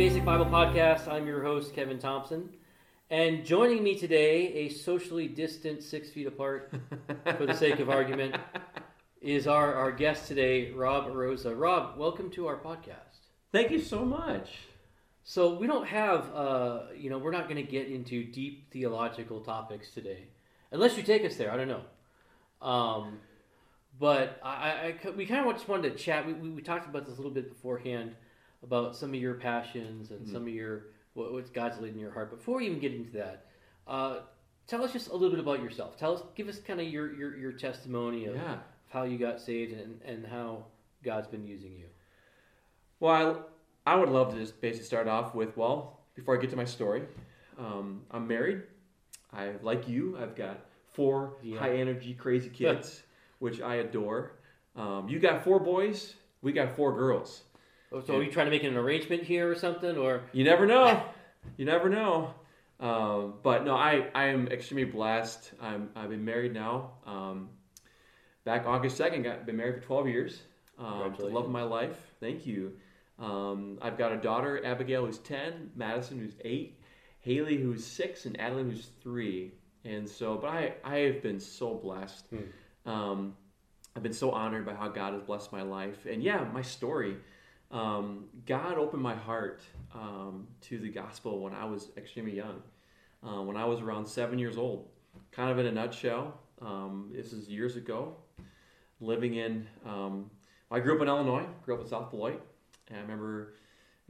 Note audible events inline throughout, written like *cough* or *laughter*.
Basic Bible Podcast. I'm your host, Kevin Thompson. And joining me today, a socially distant six feet apart, for the sake of *laughs* argument, is our, our guest today, Rob Rosa. Rob, welcome to our podcast. Thank you so much. So we don't have, uh, you know, we're not going to get into deep theological topics today, unless you take us there. I don't know. Um, but I, I, we kind of just wanted to chat. We, we, we talked about this a little bit beforehand about some of your passions and Mhm. some of your what, what God's laid in your heart. Before we even get into that, uh, tell us just a little bit about yourself. Tell us, give us kind of your, your, your testimony of Yeah. how you got saved and, and how God's been using you. Well, I, I would love to just basically start off with well, before I get to my story, um, I'm married. I like you. I've got four Yeah. high energy, crazy kids, *laughs* which I adore. Um, you got four boys. We got four girls. Oh, So are you trying to make an arrangement here or something, or You never know. you never know. Um, but no, I, I am extremely blessed. I'm, I've been married now. Um, back August 2nd, got been married for 12 years. Um, the love of my life. Thank you. Um, I've got a daughter, Abigail, who's 10, Madison, who's 8, Haley, who's 6, and Adeline, who's 3. And so, but I, I have been so blessed. Um, I've been so honored by how God has blessed my life. And yeah, my story. Um, God opened my heart um, to the gospel when I was extremely young. Uh, when I was around seven years old, kind of in a nutshell, um, this is years ago. Living in, um, I grew up in Illinois, grew up in South Beloit, and I remember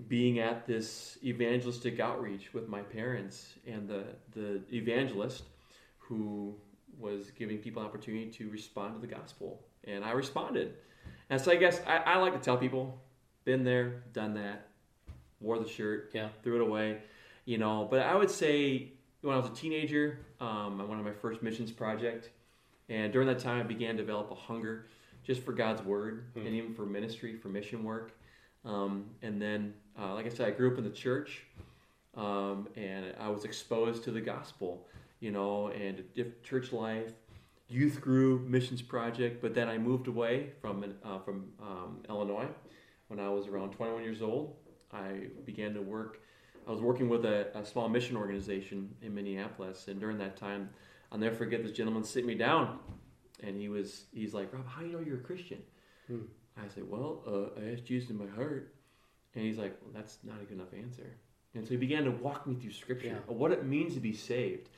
being at this evangelistic outreach with my parents and the the evangelist who was giving people an opportunity to respond to the gospel, and I responded. And so I guess I, I like to tell people, been there, done that, wore the shirt, Yeah. threw it away, you know. But I would say when I was a teenager, um, I went on my first missions project, and during that time I began to develop a hunger just for God's word Hmm. and even for ministry, for mission work. Um, and then, uh, like I said, I grew up in the church, um, and I was exposed to the gospel, you know, and diff- church life, youth group, missions project. But then I moved away from uh, from um, Illinois when I was around 21 years old. I began to work. I was working with a, a small mission organization in Minneapolis, and during that time, I'll never forget this gentleman sitting me down, and he was he's like, Rob, how do you know you're a Christian? Hmm. I said, well, uh, I asked Jesus in my heart, and he's like, well, that's not a good enough answer. And so he began to walk me through Scripture Yeah. what it means to be saved,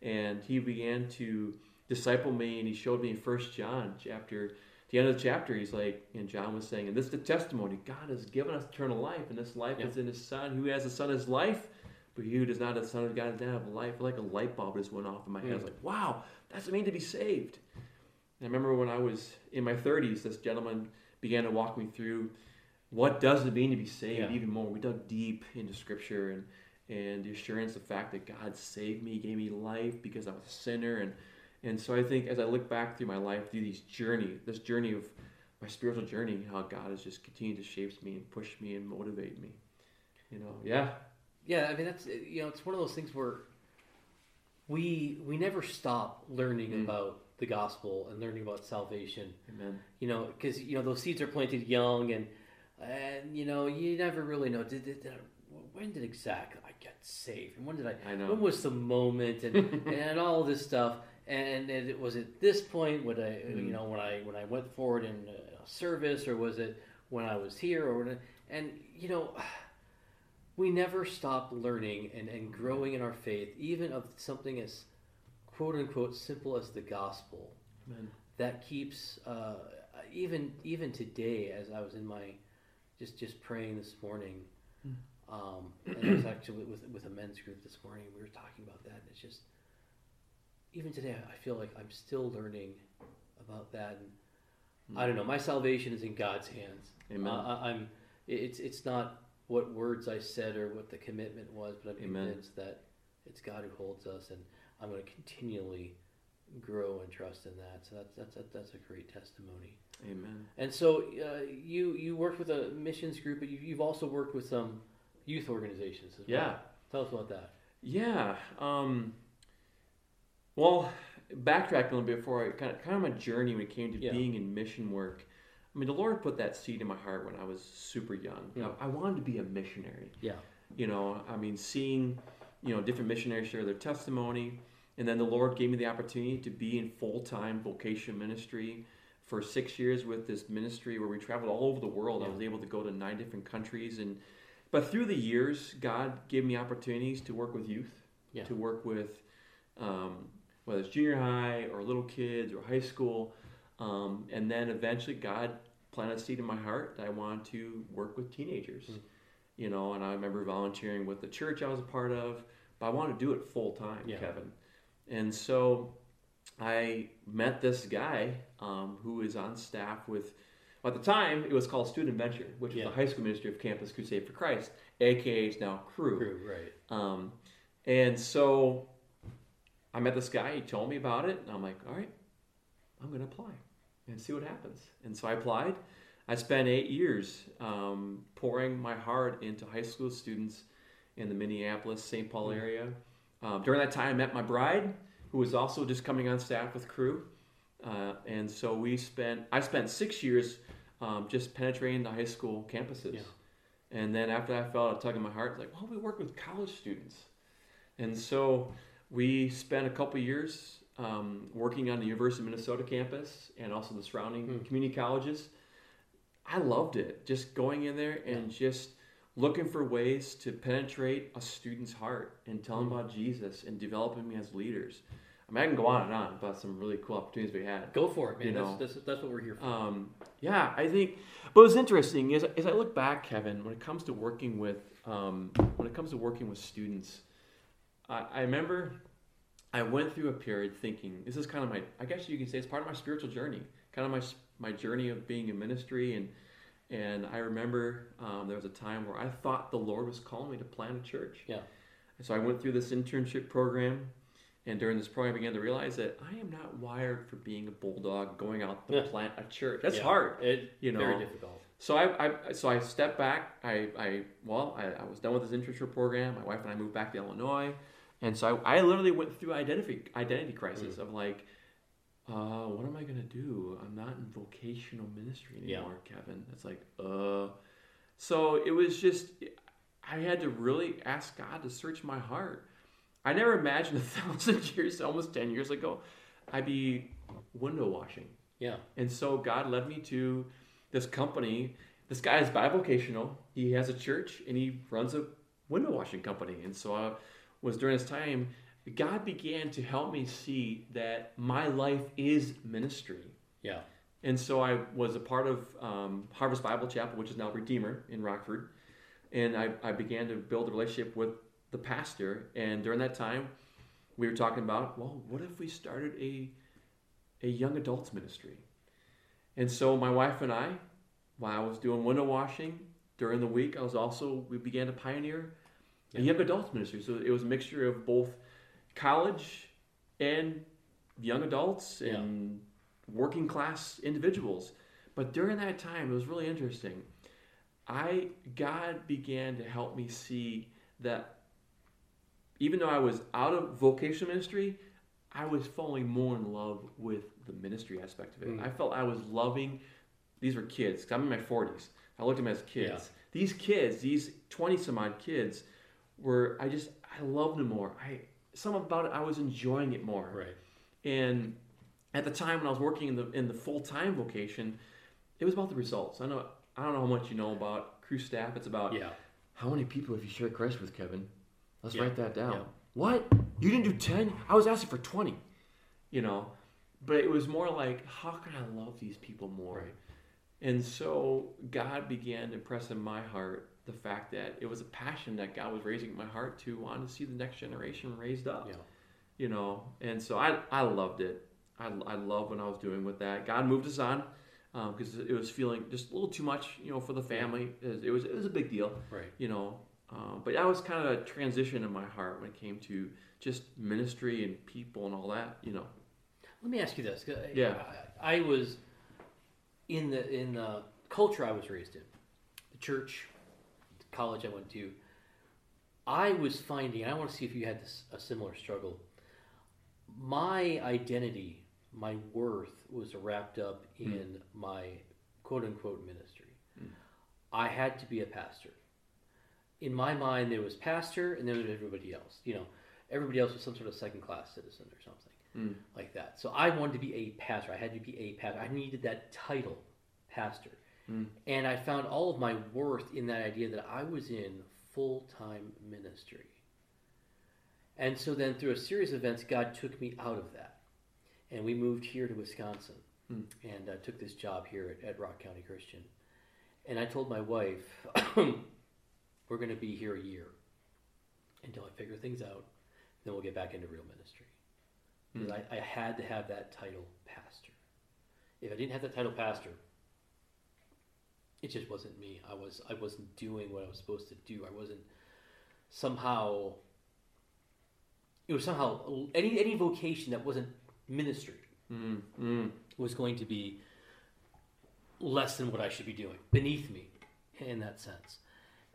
and he began to disciple me, and he showed me in First John chapter. The end of the chapter, he's like, and John was saying, and this is the testimony God has given us eternal life, and this life Yeah. is in His Son. Who has the Son is life, but he who does not have the Son of God does not have life. Like a light bulb just went off in my head. I was Mm. like, wow, that's what it means to be saved. And I remember when I was in my 30s, this gentleman began to walk me through what does it mean to be saved Yeah. even more. We dug deep into Scripture and and the assurance, the fact that God saved me, gave me life because I was a sinner, and and so I think as I look back through my life, through these journey, this journey of my spiritual journey, how God has just continued to shape me and push me and motivate me. You know, yeah, Yeah, I mean that's you know it's one of those things where we we never stop learning Mm. about the gospel and learning about salvation. amen. You know, because you know those seeds are planted young, and and you know you never really know did, did, did when did exactly I get saved, and when did I? I know. When was the moment, and *laughs* and all this stuff, and, and it was at this point when I you Mm. know when I when I went forward in uh, service, or was it when I was here, or when, and you know *sighs* we never stop learning and, and growing in our faith, even of something as quote unquote simple as the gospel. Amen. That keeps uh, even even today, as I was in my just just praying this morning, Hmm. um, and I was actually with with a men's group this morning. We were talking about that, and it's just even today, I feel like I'm still learning about that. And I don't know. My salvation is in God's hands. Amen. Uh, I- I'm. It's it's not what words I said or what the commitment was, but I'm Amen. convinced that it's God who holds us, and I'm going to continually grow and trust in that. So that's that's that's, that's a great testimony. Amen. And so uh, you you worked with a missions group, but you, you've also worked with some youth organizations as Yeah. well. Tell us about that. Yeah. Um, well, backtracking a little bit before I kind of, kind of my journey when it came to Yeah. being in mission work. I mean, the Lord put that seed in my heart when I was super young. Yeah. I, I wanted to be a missionary. Yeah. You know, I mean, seeing, you know, different missionaries share their testimony, and then the Lord gave me the opportunity to be in full time vocation ministry for six years with this ministry where we traveled all over the world. I was able to go to nine different countries, and but through the years, God gave me opportunities to work with youth, Yeah. to work with um, whether it's junior high or little kids or high school, um, and then eventually God planted a seed in my heart that I wanted to work with teenagers. Mm. You know, and I remember volunteering with the church I was a part of, but I wanted to do it full time, Yeah. Kevin. And so I met this guy um, who is on staff with, well, at the time, it was called Student Venture, which Yeah. was the high school ministry of Campus Crusade for Christ, aka is now Cru. True, right. Um, and so I met this guy, he told me about it, and I'm like, all right, I'm going to apply and see what happens. And so I applied. I spent eight years um, pouring my heart into high school students in the Minneapolis, St. Paul area. Um, during that time, I met my bride, who was also just coming on staff with Cru. Uh, and so we spent, I spent six years um, just penetrating the high school campuses. Yeah. And then after that, I felt a tug in my heart, like, well, we work with college students. And so we spent a couple years um, working on the University of Minnesota campus and also the surrounding Hmm. community colleges. I loved it, just going in there and just looking for ways to penetrate a student's heart and tell them Hmm. about Jesus and developing me as leaders. I mean, I can go on and on about some really cool opportunities we had. Go for it, man. You that's, that's, that's what we're here for. Um, yeah, I think. But what's interesting is, as I look back, Kevin, when it comes to working with, um, when it comes to working with students, I, I remember I went through a period thinking this is kind of my, I guess you can say it's part of my spiritual journey, kind of my my journey of being in ministry, and and I remember um, there was a time where I thought the Lord was calling me to plant a church. Yeah. And so I went through this internship program. And during this program, I began to realize that I am not wired for being a bulldog going out to Yeah. plant a church. That's Yeah. hard. It, you know. very difficult. So I, I so I stepped back. I, I well, I, I was done with this internship program. My wife and I moved back to Illinois, and so I, I literally went through identity identity crisis of like, uh, what am I gonna do? I'm not in vocational ministry Yeah. anymore, Kevin. It's like, uh, so it was just I had to really ask God to search my heart. I never imagined *laughs* a thousand years, almost ten years ago, I'd be window washing. Yeah. And so God led me to this company. This guy is bivocational. He has a church and he runs a window washing company. And so I was during this time, God began to help me see that my life is ministry. Yeah. And so I was a part of um, Harvest Bible Chapel, which is now Redeemer in Rockford. And I, I began to build a relationship with the pastor. And during that time, we were talking about, well, what if we started a, a young adults ministry? And so my wife and I, while I was doing window washing during the week, I was also, we began to pioneer Yeah. young adults ministry. So it was a mixture of both college and young adults Yeah. and working class individuals. But during that time, it was really interesting. I God began to help me see that even though I was out of vocational ministry, I was falling more in love with the ministry aspect of it. Mm. I felt I was loving. These were kids. I'm in my 40s. I looked at them as kids. Yeah. These kids, these 20 some odd kids, were I just I loved them more. I something about it I was enjoying it more. Right. And at the time when I was working in the in the full time vocation, it was about the results. I know I don't know how much you know about Cru staff. It's about Yeah. how many people have you shared Christ with, Kevin? Let's Yeah. write that down. Yeah. What? You didn't do ten? I was asking for twenty. You know, but it was more like, how can I love these people more? Right. And so God began to impress in my heart the fact that it was a passion that God was raising in my heart to want to see the next generation raised up Yeah. you know and so i i loved it i, I love what i was doing with that god moved us on because it was feeling just a little too much you know for the family it was it was, it was a big deal Right. you know um, but that was kind of a transition in my heart when it came to just ministry and people and all that you know Let me ask you this. Yeah. I, I was in the in the culture I was raised in, the church, the college I went to. I was finding. I want to see if you had this, a similar struggle. My identity, my worth, was wrapped up Hmm. in my quote unquote ministry, I had to be a pastor. In my mind, there was pastor, and then there was everybody else. You know, everybody else was some sort of second class citizen or something Mm. like. So I wanted to be a pastor. I had to be a pastor. I needed that title, pastor. Mm. And I found all of my worth in that idea that I was in full time ministry. And so then, through a series of events, God took me out of that. And we moved here to Wisconsin Hmm. and uh, took this job here at, at Rock County Christian. And I told my wife, *coughs* we're going to be here a year until I figure things out. Then we'll get back into real ministry. Because I, I had to have that title, pastor. If I didn't have that title, pastor, it just wasn't me. I was I wasn't doing what I was supposed to do. I wasn't somehow. It was somehow any any vocation that wasn't ministry Mm. Mm. was going to be less than what I should be doing, beneath me, in that sense.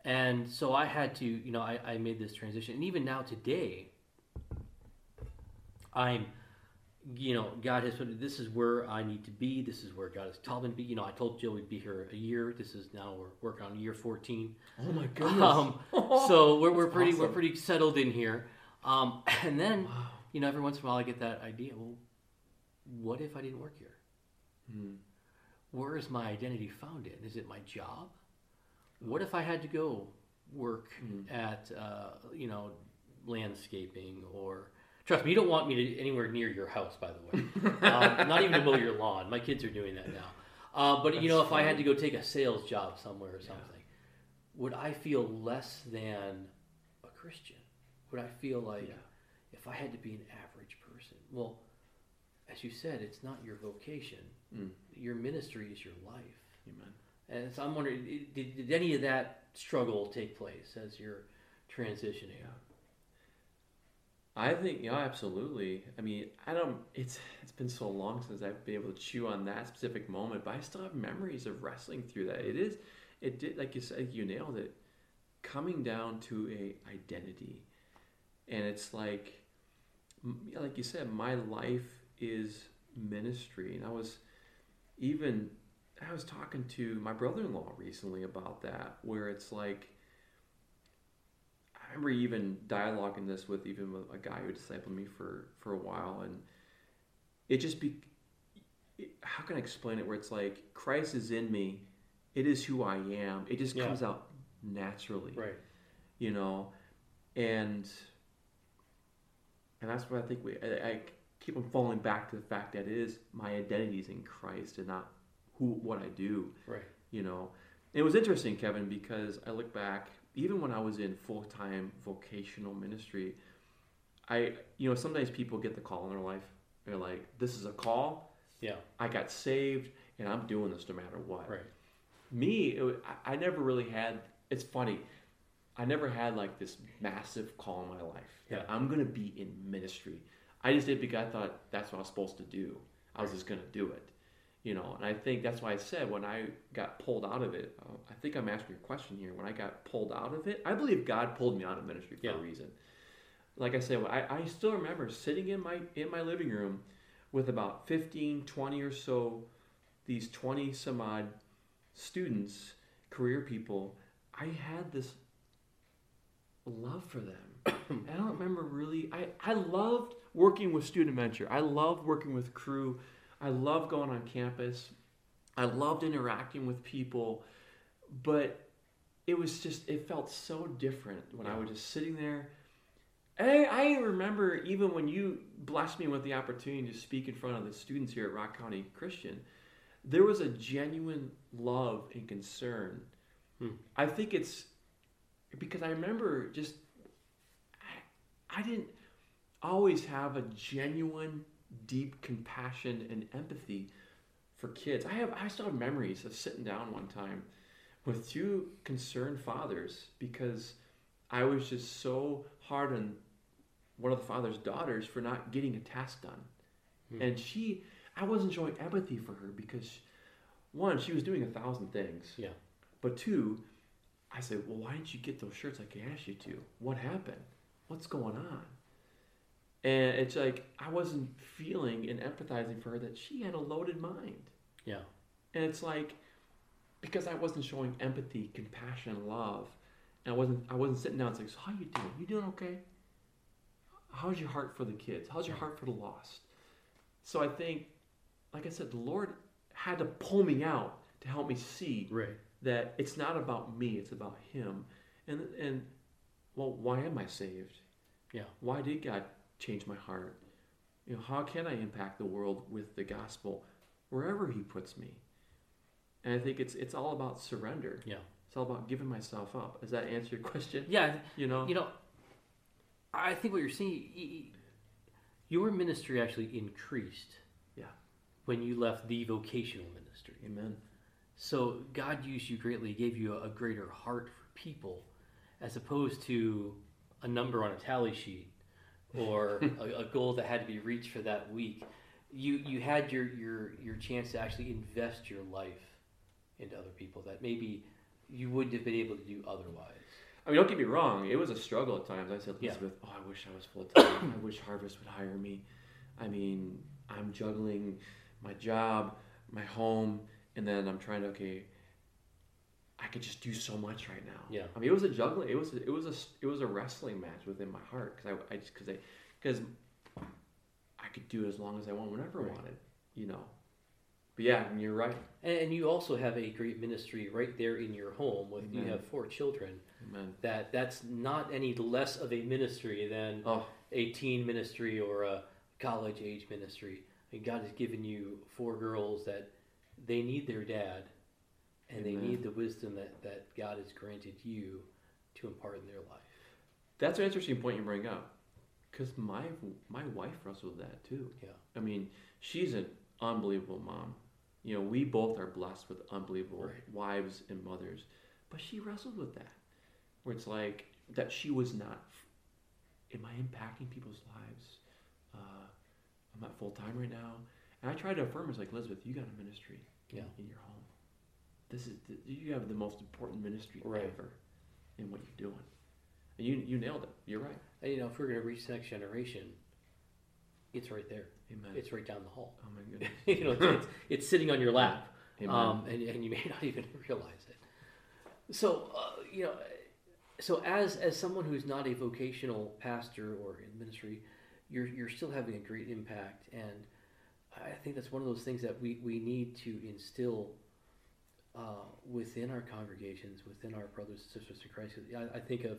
And so I had to, you know, I, I made this transition, and even now today, I'm, you know, God has put this is where I need to be. This is where God has told me to be. You know, I told Jill we'd be here a year. This is now we're working on year 14. Oh my goodness. Um, *laughs* so we're, we're pretty we're pretty settled in here. Um, *clears throat* and then wow. you know every once in a while I get that idea. Well, what if I didn't work here? Mm. Where is my identity found in? Is it my job? What if I had to go work Mm. at uh, you know landscaping or trust me, you don't want me to anywhere near your house. By the way, um, *laughs* not even to mow your lawn. My kids are doing that now. Uh, but you That's know, if I had to go take a sales job somewhere or Yeah. something, would I feel less than a Christian? Would I feel like Yeah. if I had to be an average person? Well, as you said, it's not your vocation. Mm. Your ministry is your life. Amen. And so I'm wondering, did, did any of that struggle take place as you're transitioning? Yeah. I think yeah, absolutely. I mean, I don't. It's it's been so long since I've been able to chew on that specific moment, but I still have memories of wrestling through that. It is, it did like you said, you nailed it. Coming down to a identity, and it's like, like you said, my life is ministry, and I was even I was talking to my brother-in-law recently about that, where it's like remember even dialoguing this with even a guy who discipled me for for a while, and it just be it, how can I explain it? Where it's like Christ is in me, it is who I am. It just Yeah. comes out naturally, Right. you know, and and that's what I think we. I, I keep on falling back to the fact that it is my identity is in Christ and not who what I do Right. you know it was interesting kevin because i look back even when i was in full-time vocational ministry i you know sometimes people get the call in their life. They're like this is a call. Yeah. i got saved and i'm doing this no matter what. Right. me it, I, never really had it's funny i never had like this massive call in my life that Yeah. i'm gonna be in ministry. I just did because i thought that's what i was supposed to do. I was just gonna do it you know and i think that's why i said when i got pulled out of it uh, i think i'm asking your question here. When i got pulled out of it i believe god pulled me out of ministry for Yeah. a reason. Like i said I, I still remember sitting in my in my living room with about 15 20 or so these 20 some odd students career people. I had this love for them. And i don't remember really i i loved working with student venture. I loved working with Cru I love going on campus. I loved interacting with people, but it was just it felt so different when I was just sitting there. And I, I remember even when you blessed me with the opportunity to speak in front of the students here at Rock County Christian, there was a genuine love and concern. Hmm. I think it's because I remember just I, I didn't always have a genuine deep compassion and empathy for kids. I have I still have memories of sitting down one time with two concerned fathers because I was just so hard on one of the father's daughters for not getting a task done. Hmm. And she I wasn't showing empathy for her because one, she was doing a thousand things. Yeah. But two, I said, Well, why didn't you get those shirts like I asked you to? What happened? What's going on? And it's like I wasn't feeling and empathizing for her that she had a loaded mind. Yeah. And it's like because I wasn't showing empathy, compassion, love, and I wasn't I wasn't sitting down and saying, "So how you doing? You doing okay? How's your heart for the kids? How's your heart for the lost?" So I think, like I said, the Lord had to pull me out to help me see Right. that it's not about me; it's about Him. And and well, why am I saved? Yeah. Why did God change my heart? You know, how can I impact the world with the gospel wherever He puts me? And I think it's it's all about surrender. Yeah. It's all about giving myself up. Does that answer your *laughs* question? Yeah. You know. You know, I think what you're y- your ministry actually increased. Yeah. When you left the vocational ministry. Amen. So God used you greatly, gave you a, a greater heart for people, as opposed to a number on a tally sheet or *laughs* a, a goal that had to be reached for that week. You you had your your your chance to actually invest your life into other people that maybe you wouldn't have been able to do otherwise. I mean, don't get me wrong. It was a struggle at times. I said, Yeah. Elizabeth, oh, I wish I was full time. I wish Harvest would hire me. I mean, I'm juggling my job, my home, and then I'm trying to okay. I could just do so much right now. Yeah. I mean, it was a juggling. It was a, it was a it was a wrestling match within my heart because I, I just because I because I could do it as long as I want, whenever I wanted. You know. But yeah, and you're right. And, you also have a great ministry right there in your home. With you have four children. Amen. That that's not any less of a ministry than Oh, a teen ministry or a college age ministry. And God has given you four girls that they need their dad and they need the wisdom that, that God has granted you to impart in their life. That's an interesting point you bring up, because my my wife wrestled with that too. Yeah. I mean, she's an unbelievable mom. You know, we both are blessed with unbelievable Right. wives and mothers, but she wrestled with that, where it's like that she was not. Am I impacting people's lives? Uh, I'm not full time right now, and I tried to affirm. It's like Elizabeth, you got a ministry in, Yeah. in your home. This is the, you have the most important ministry Right. ever in what you're doing. And you you nailed it. You're right. And you know, if we're going to reach the next generation, it's right there. Amen. It's right down the hall. oh my *laughs* goodness. you know, it's, it's, it's sitting on your lap. Um, and, and you may *laughs* not even realize it. So, uh, you know, so as as someone who's not a vocational pastor or in ministry, you're you're still having a great impact, and I think that's one of those things that we we need to instill within our congregations, within our brothers and sisters in Christ. I, I think of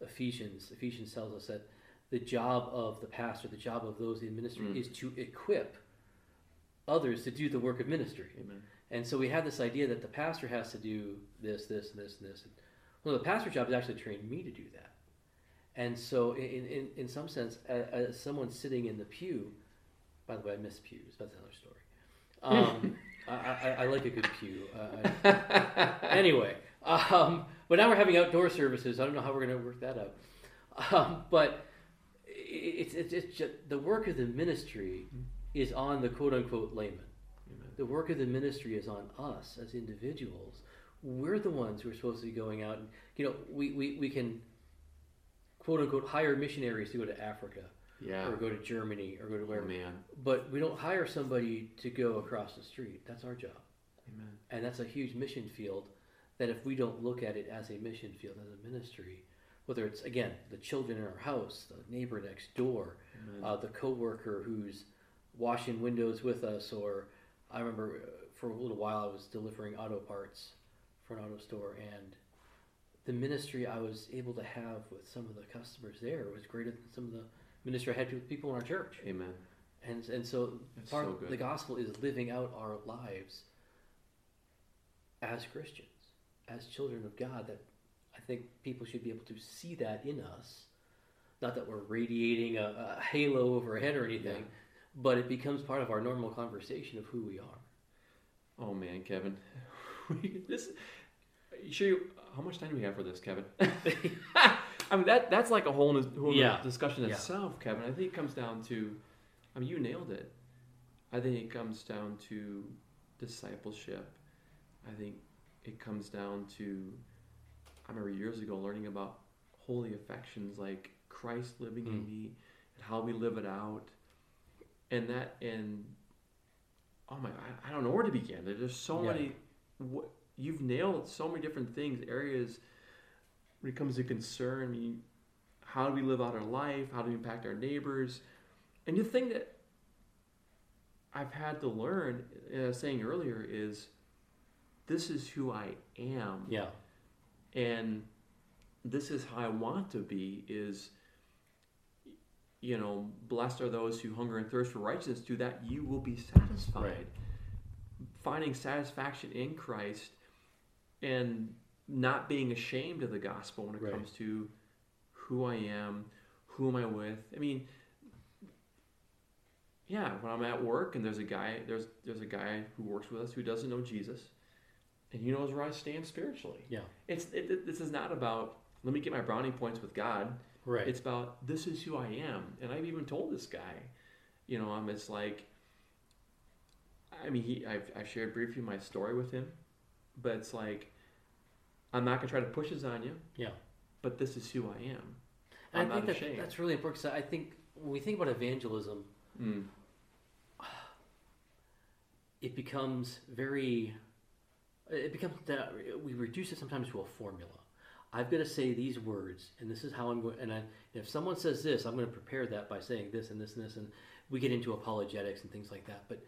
Ephesians. Ephesians tells us that the job of the pastor, the job of those in ministry, Mm. is to equip others to do the work of ministry. Amen. And so we have this idea that the pastor has to do this, this, and this, and this. Well, the pastor's job is actually to train me to do that. And so, in, in, in some sense, as, as someone sitting in the pew, by the way, I miss pews. That's another story. Um, *laughs* I, I, I like a good pew. Uh, I, anyway, um, but now we're having outdoor services. I don't know how we're going to work that out. Um, but it's, it's, it's just the work of the ministry is on the quote unquote layman. Amen. The work of the ministry is on us as individuals. We're the ones who are supposed to be going out and, you know, we, we, we can quote unquote hire missionaries to go to Africa Yeah. or go to Germany or go to Oh, man. But we don't hire somebody to go across the street. That's our job. Amen. And that's a huge mission field that if we don't look at it as a mission field, as a ministry, whether it's, again, the children in our house, the neighbor next door, uh, the coworker who's washing windows with us, or I remember uh, for a little while I was delivering auto parts for an auto store, and the ministry I was able to have with some of the customers there was greater than some of the ministry I had with people in our church. Amen. And and so That's part so of the gospel is living out our lives as Christians, as children of God. That I think people should be able to see that in us. Not that we're radiating a, a halo over our head or anything, Yeah. but it becomes part of our normal conversation of who we are. Oh man, Kevin. *laughs* this. You sure? You, how much time do we have for this, Kevin? *laughs* *laughs* I mean that that's like a whole, new- whole new Yeah. discussion Yeah. itself, Kevin. I think it comes down to. I mean, you nailed it. I think it comes down to discipleship. I think it comes down to. I remember years ago learning about holy affections like Christ living in Mm. me and how we live it out, and that and oh my, I, I don't know where to begin. There's so Yeah. many. You've nailed so many different things, areas when it comes to concern. I mean, how do we live out our life? How do we impact our neighbors? And the thing that I've had to learn, as I was saying earlier, is this is who I am. Yeah. And this is how I want to be is you know, blessed are those who hunger and thirst for righteousness, do that you will be satisfied. Right. Finding satisfaction in Christ and not being ashamed of the gospel when it Right. comes to who I am, who am I with. I mean, yeah, when I'm at work and there's a guy there's there's a guy who works with us who doesn't know Jesus, and he knows where I stand spiritually. Yeah. It's it, it- this is not about let me get my brownie points with God. Right. It's about this is who I am, and I've even told this guy, you know, I'm it's like. I mean, he I've, I've shared briefly my story with him, but it's like, I'm not gonna try to push this on you. Yeah. But this is who I am. And I'm I think not that, ashamed. that's really important. 'cause I think when we think about evangelism, Mm. it becomes very it becomes that we reduce it sometimes to a formula i've got to say these words and this is how i'm going and I, if someone says this i'm going to prepare that by saying this and this and this and we get into apologetics and things like that but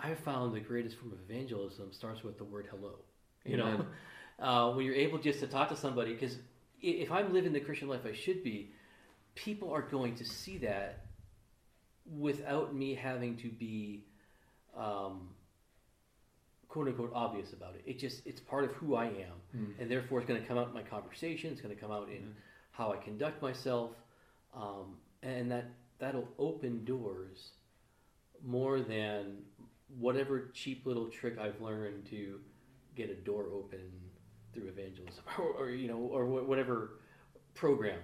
i found the greatest form of evangelism starts with the word hello you know Amen. *laughs* uh, when you're able just to talk to somebody because if i'm living the christian life i should be people are going to see that without me having to be um, quote unquote obvious about it. It just it's part of who I am, Mm. and therefore it's going to come out in my conversation. It's going to come out in Mhm. how I conduct myself, um, and that that'll open doors more than whatever cheap little trick I've learned to get a door open through evangelism, *laughs* or, or you know, or wha- whatever program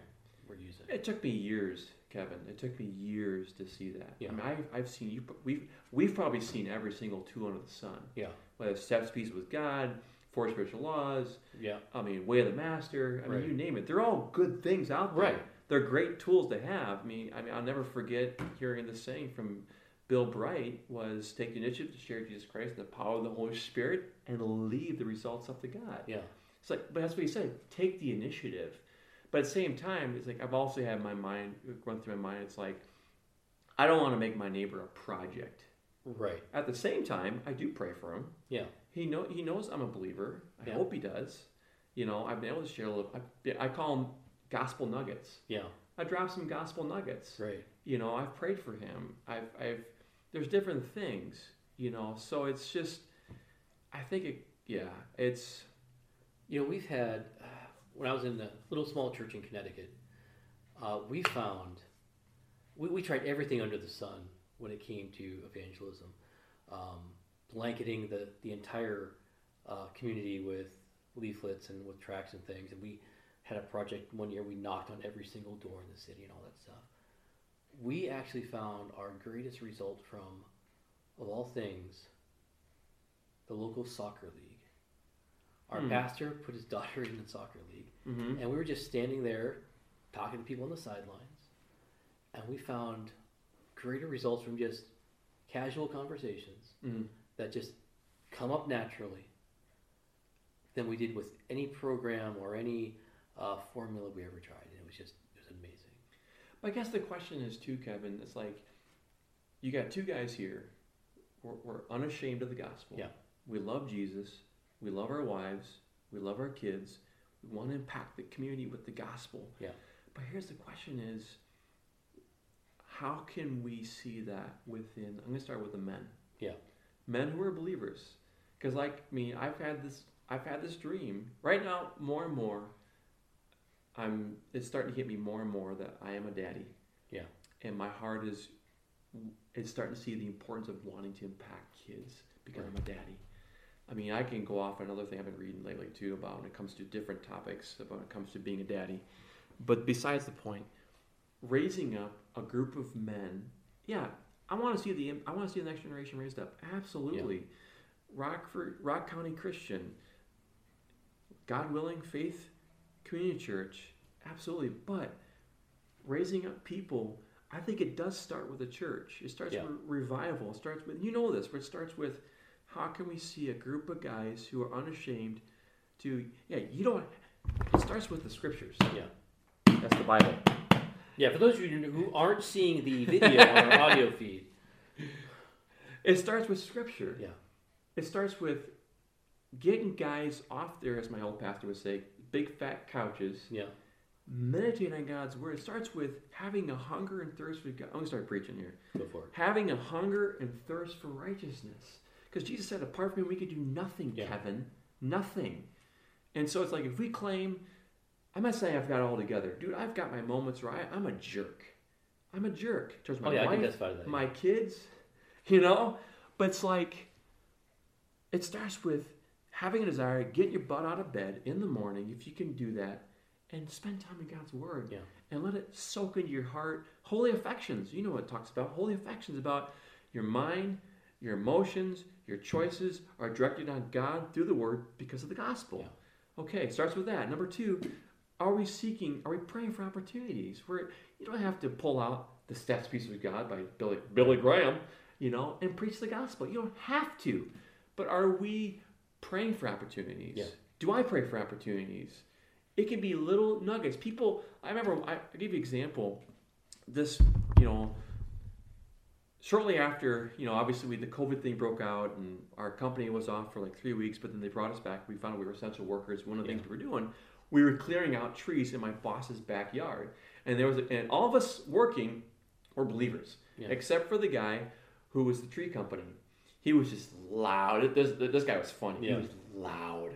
we're using. It took me years, Kevin. It took me years to see that. Yeah. I mean, I've, I've seen you. We've we've probably seen every single tool under the sun. Yeah, Whether it's Steps Peace with God, Four Spiritual Laws. yeah, I mean, Way of the Master. I mean, you name it. They're all good things out there. Right. They're great tools to have. I mean, I mean, I'll never forget hearing this saying from Bill Bright was take the initiative to share Jesus Christ and the power of the Holy Spirit and leave the results up to God. yeah, It's like, but that's what he said. Take the initiative. But at the same time, it's like I've also had my mind run through my mind. It's like I don't want to make my neighbor a project. right, At the same time, I do pray for him. yeah, He know he knows I'm a believer. I Yeah. hope he does. You know, I've been able to share a little. I, I call them gospel nuggets. yeah, I drop some gospel nuggets. right. You know, I've prayed for him. I've, I've, there's different things. You know, so it's just, I think it, yeah, it's, You know, we've had, uh, when I was in the little small church in Connecticut, uh, we found, we, we tried everything under the sun when it came to evangelism, um, blanketing the, the entire uh, community with leaflets and with tracts and things. And we had a project one year, we knocked on every single door in the city and all that stuff. We actually found our greatest result from, of all things, the local soccer league. Our Hmm. pastor put his *laughs* daughter in the soccer league, mm-hmm. and we were just standing there talking to people on the sidelines, and we found greater results from just casual conversations mm that just come up naturally than we did with any program or any uh, formula we ever tried. And it was just it was amazing. I guess the question is too, Kevin. It's like you got two guys here. We're, we're unashamed of the gospel. Yeah. We love Jesus. We love our wives. We love our kids. We want to impact the community with the gospel. Yeah. But here's the question: Is how can we see that within? I'm going to start with the men. Yeah. Men who are believers, because like me, I've had this. I've had this dream. Right now, more and more, I'm. It's starting to hit me more and more that I am a daddy. Yeah. And my heart is, is starting to see the importance of wanting to impact kids because I'm a daddy. I mean, I can go off on another thing I've been reading lately too about when it comes to different topics about when it comes to being a daddy. But besides the point, raising up a group of men, yeah, I want to see the I want to see the next generation raised up. Absolutely, Rockford, Rock County Christian, God willing, Faith Community Church, absolutely. But raising up people, I think it does start with the church. It starts Yeah. with revival. It starts with you know this, but it starts with how can we see a group of guys who are unashamed to, yeah, you don't, it starts with the scriptures. Yeah. That's the Bible. Yeah, for those of you who aren't seeing the video on our *laughs* audio feed, It starts with scripture. Yeah. It starts with getting guys off there, as my old pastor would say, big fat couches, yeah, meditate on God's word. It starts with having a hunger and thirst for God. I'm to start preaching here. go for it. Having a hunger and thirst for righteousness. Because Jesus said, apart from him, we could do nothing, Yeah. Kevin. Nothing. And so it's like if we claim, I'm not saying I've got it all together. Dude, I've got my moments where I, I'm a jerk. I'm a jerk towards my Oh yeah, I wife, testify to my kids, *laughs* you know? But it's like, it starts with having a desire, get your butt out of bed in the morning, if you can do that, and spend time in God's Word. Yeah. And let it soak into your heart. Holy affections, you know what it talks about. Holy affections about your mind, your emotions, your choices are directed on God through the Word because of the gospel. Yeah. Okay, starts with that. Number two, are we seeking, are we praying for opportunities where you don't have to pull out the Steps Peace of God by Billy, Billy Graham, you know, and preach the gospel. You don't have to. But are we praying for opportunities? Yeah. Do I pray for opportunities? It can be little nuggets. People, I remember, I, I give you an example. This, you know, shortly after, you know, obviously we, the COVID thing broke out and our company was off for like three weeks, but then they brought us back. We found out we were essential workers. One of the things we were doing, we were clearing out trees in my boss's backyard. And there was, a, and all of us working were believers, Yeah. except for the guy who was the tree company. He was just loud. This, this guy was funny. Yeah. He was loud.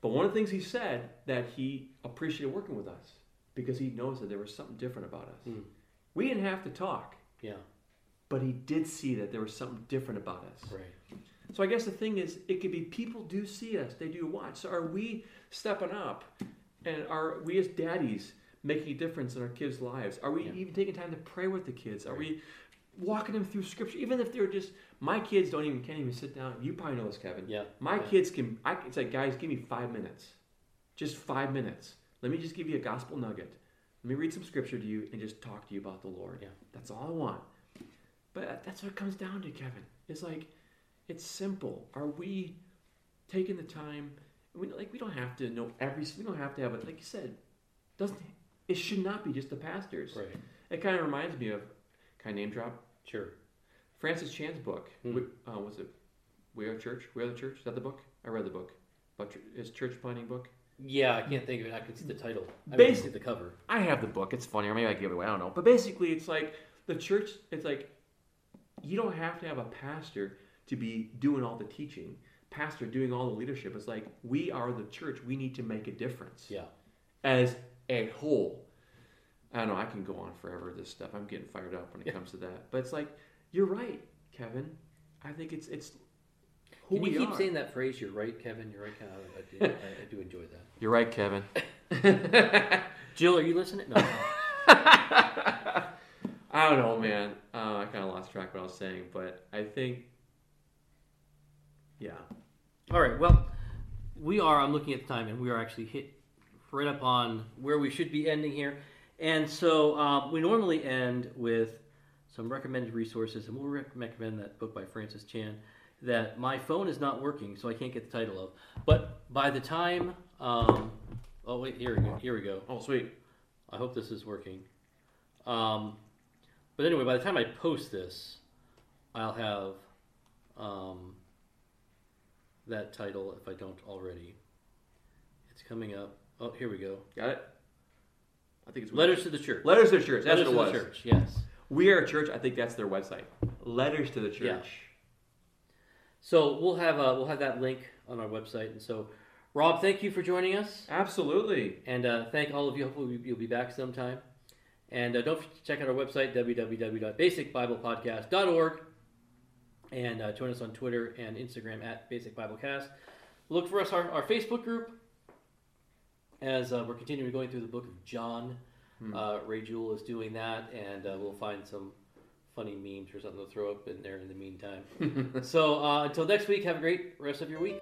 But one of the things he said that he appreciated working with us because he knows that there was something different about us. Hmm. We didn't have to talk, Yeah, but he did see that there was something different about us. right. So I guess the thing is, it could be people do see us, they do watch. So are we stepping up, and are we as daddies making a difference in our kids' lives? Are we Yeah. even taking time to pray with the kids? Are Right. we walking them through scripture, even if they're just my kids don't even can't even sit down. You probably know this, Kevin. Yeah, My yeah. kids can. I it's like guys, give me five minutes, just five minutes. Let me just give you a gospel nugget. Let me read some scripture to you and just talk to you about the Lord. Yeah. That's all I want. But that's what it comes down to, Kevin. It's like it's simple. Are we taking the time? We, like we don't have to know every. We don't have to have it. Like you said, doesn't it should not be just the pastors. Right. It kind of reminds me of. Can I name drop? Sure. Francis Chan's book. Hmm. We, uh, was it We Are Church? We Are the Church? Is that the book? I read the book. But his church planting book. Yeah, I can't think of it. I can see the title. I Basi- can see the cover. I have the book. It's funny, or maybe I gave it away. I don't know. But basically, it's like the church. It's like you don't have to have a pastor to be doing all the teaching. Pastor doing all the leadership. It's like we are the church. We need to make a difference Yeah. as a whole. I don't know. I can go on forever with this stuff. I'm getting fired up when it Yeah. comes to that. But it's like you're right, Kevin. I think it's it's who Can we you keep are. saying that phrase? You're right, Kevin. You're right, Kevin. I, do, I, I do enjoy that. *laughs* You're right, Kevin. *laughs* Jill, are you listening? No. *laughs* I don't know, man. Uh, I kind of lost track of what I was saying, but I think, yeah, All right. Well, we are. I'm looking at the time, and we are actually hit right up on where we should be ending here. And so uh, we normally end with some recommended resources, and we'll recommend that book by Francis Chan that my phone is not working, so I can't get the title of. But by the time, um, oh wait, here we go. Here we go. Oh, sweet. I hope this is working. Um, but anyway, by the time I post this, I'll have um, that title if I don't already. It's coming up. Oh, here we go. Got it. I think it's Letters to the Church. Letters to the church. That's Letters what it to was. the Church. Yes. We are a church. I think that's their website. Letters to the church. Yeah. So we'll have uh, we'll have that link on our website. And so, Rob, thank you for joining us, Absolutely. and uh, thank all of you. Hopefully, you'll be back sometime. And uh, don't forget to check out our website www.basicbiblepodcast.org, and uh, join us on Twitter and Instagram at Basic Biblecast. Look for us our, our Facebook group as uh, we're continuing going through the book of John. Hmm. Uh, Ray Jewell is doing that, and uh, we'll find some funny memes or something to throw up in there in the meantime. *laughs* so uh, until next week, have a great rest of your week.